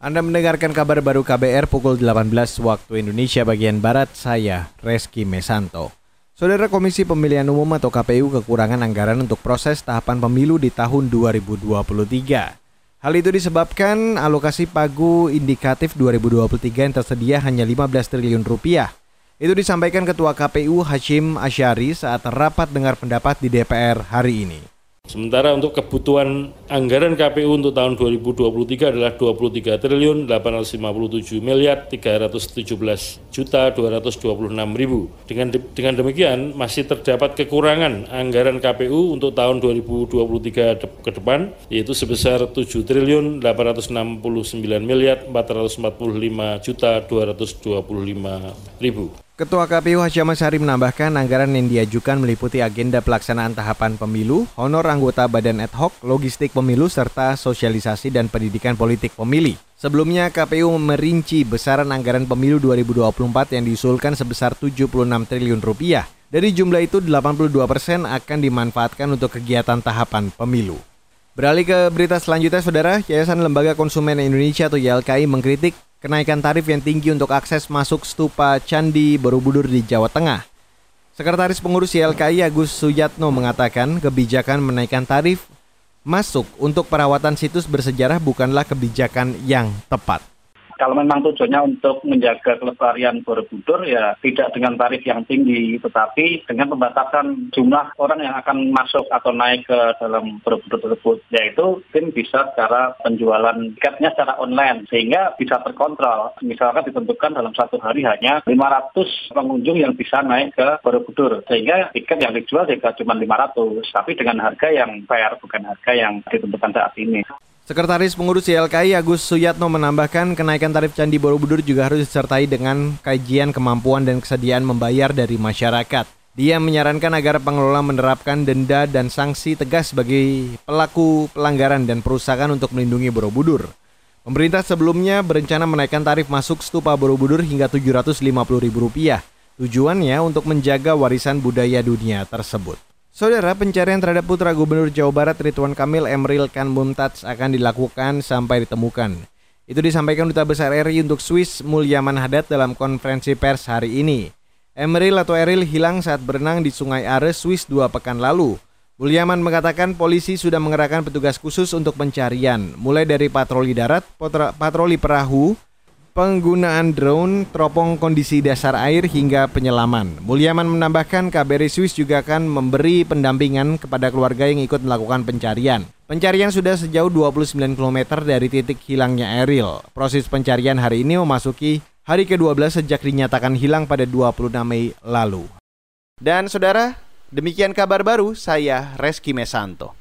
Anda mendengarkan kabar baru KBR pukul 18 waktu Indonesia bagian Barat, saya Reski Mesanto. Saudara Komisi Pemilihan Umum atau KPU kekurangan anggaran untuk proses tahapan pemilu di tahun 2023. Hal itu disebabkan alokasi pagu indikatif 2023 yang tersedia hanya 15 triliun rupiah. Itu disampaikan Ketua KPU Hashim Asyari saat rapat dengar pendapat di DPR hari ini. Sementara untuk kebutuhan anggaran KPU untuk tahun 2023 adalah 23 triliun 857 miliar 317 juta 226 ribu. Dengan, de, dengan demikian masih terdapat kekurangan anggaran KPU untuk tahun 2023 de, ke depan yaitu sebesar 7 triliun 869 miliar 445 juta 225 ribu. Ketua KPU Hashim Asyari menambahkan anggaran yang diajukan meliputi agenda pelaksanaan tahapan pemilu, honor anggota badan ad hoc, logistik pemilu, serta sosialisasi dan pendidikan politik pemilih. Sebelumnya KPU merinci besaran anggaran pemilu 2024 yang diusulkan sebesar 76 triliun rupiah. Dari jumlah itu 82 persen akan dimanfaatkan untuk kegiatan tahapan pemilu. Beralih ke berita selanjutnya, Saudara, Yayasan Lembaga Konsumen Indonesia atau YLKI mengkritik kenaikan tarif yang tinggi untuk akses masuk stupa Candi Borobudur di Jawa Tengah. Sekretaris Pengurus YLKI Agus Suyatno mengatakan kebijakan menaikkan tarif masuk untuk perawatan situs bersejarah bukanlah kebijakan yang tepat kalau memang tujuannya untuk menjaga kelestarian Borobudur ya tidak dengan tarif yang tinggi tetapi dengan pembatasan jumlah orang yang akan masuk atau naik ke dalam Borobudur tersebut yaitu tim bisa secara penjualan tiketnya secara online sehingga bisa terkontrol misalkan ditentukan dalam satu hari hanya 500 pengunjung yang bisa naik ke Borobudur sehingga tiket yang dijual juga cuma 500 tapi dengan harga yang fair bukan harga yang ditentukan saat ini. Sekretaris Pengurus YLKI Agus Suyatno menambahkan kenaikan tarif Candi Borobudur juga harus disertai dengan kajian kemampuan dan kesediaan membayar dari masyarakat. Dia menyarankan agar pengelola menerapkan denda dan sanksi tegas bagi pelaku pelanggaran dan perusahaan untuk melindungi Borobudur. Pemerintah sebelumnya berencana menaikkan tarif masuk stupa Borobudur hingga Rp750.000. Tujuannya untuk menjaga warisan budaya dunia tersebut. Saudara, pencarian terhadap putra Gubernur Jawa Barat Ridwan Kamil Emril Kan Mumtaz akan dilakukan sampai ditemukan. Itu disampaikan Duta Besar RI untuk Swiss Mulyaman Haddad dalam konferensi pers hari ini. Emril atau Eril hilang saat berenang di Sungai Are, Swiss dua pekan lalu. Mulyaman mengatakan polisi sudah mengerahkan petugas khusus untuk pencarian, mulai dari patroli darat, patroli perahu, penggunaan drone, teropong kondisi dasar air hingga penyelaman. Mulyaman menambahkan KBRI Swiss juga akan memberi pendampingan kepada keluarga yang ikut melakukan pencarian. Pencarian sudah sejauh 29 km dari titik hilangnya Eril. Proses pencarian hari ini memasuki hari ke-12 sejak dinyatakan hilang pada 26 Mei lalu. Dan saudara, demikian kabar baru saya Reski Mesanto.